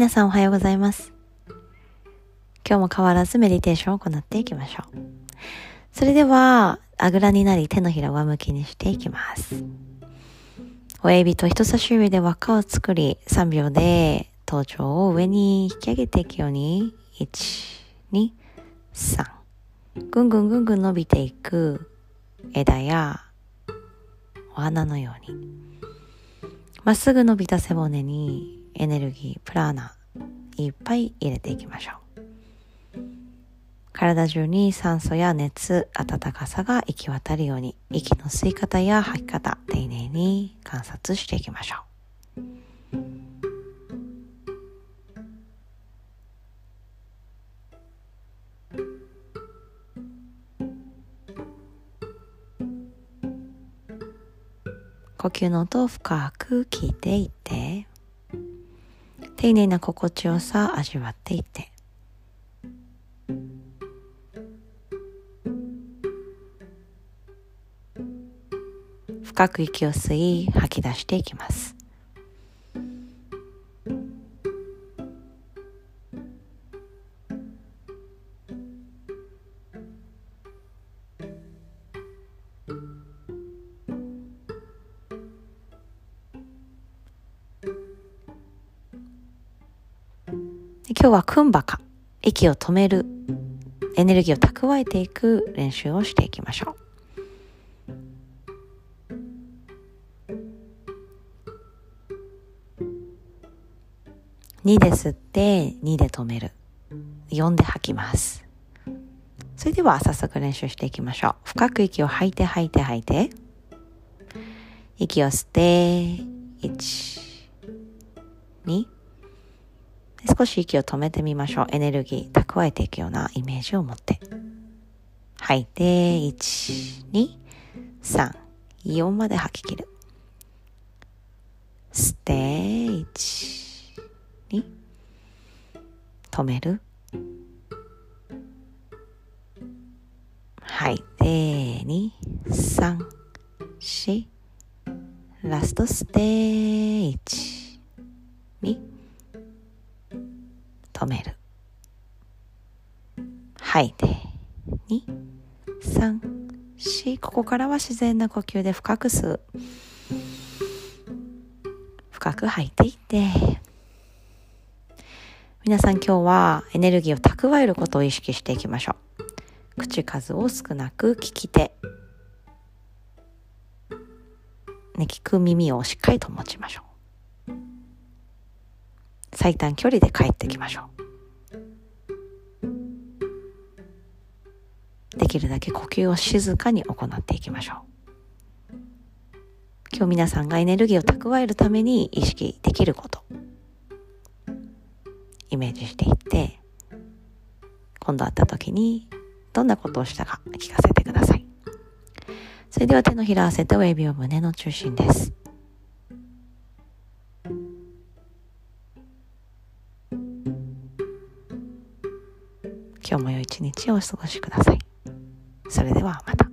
皆さんおはようございます。今日も変わらずメディテーションを行っていきましょう。それでは、あぐらになり手のひらを上向きにしていきます。親指と人差し指で輪っかを作り、3秒で頭頂を上に引き上げていくように、1、2、3。ぐんぐんぐんぐん伸びていく枝やお花のように、まっすぐ伸びた背骨にエネルギー、プラーナ、いっぱい入れていきましょう。体中に酸素や熱、暖かさが行き渡るように、息の吸い方や吐き方、丁寧に観察していきましょう。呼吸の音を深く聞いていって丁寧な心地よさ味わっていって。深く息を吸い吐き出していきます。今日はクンバカ、息を止める、エネルギーを蓄えていく練習をしていきましょう。2で吸って、2で止める。4で吐きます。それでは早速練習していきましょう。深く息を吐いて吐いて吐いて。息を吸って、1、2、少し息を止めてみましょう。エネルギー蓄えていくようなイメージを持って。吐いて、1、2、3、4まで吐き切る。吸って、1、2、止める。吐いて、2、3、4、ラスト吸って、1、2、止める。吐いて、2、3、4。ここからは自然な呼吸で深く吸う。深く吐いていって。皆さん今日はエネルギーを蓄えることを意識していきましょう。口数を少なく聞き手。ね、聞く耳をしっかりと持ちましょう。最短距離で帰ってきましょう。できるだけ呼吸を静かに行っていきましょう。今日皆さんがエネルギーを蓄えるために意識できること、イメージしていって、今度会った時にどんなことをしたか聞かせてください。それでは手のひら合わせて親指を胸の中心です。今日も良い一日をお過ごしください。それではまた。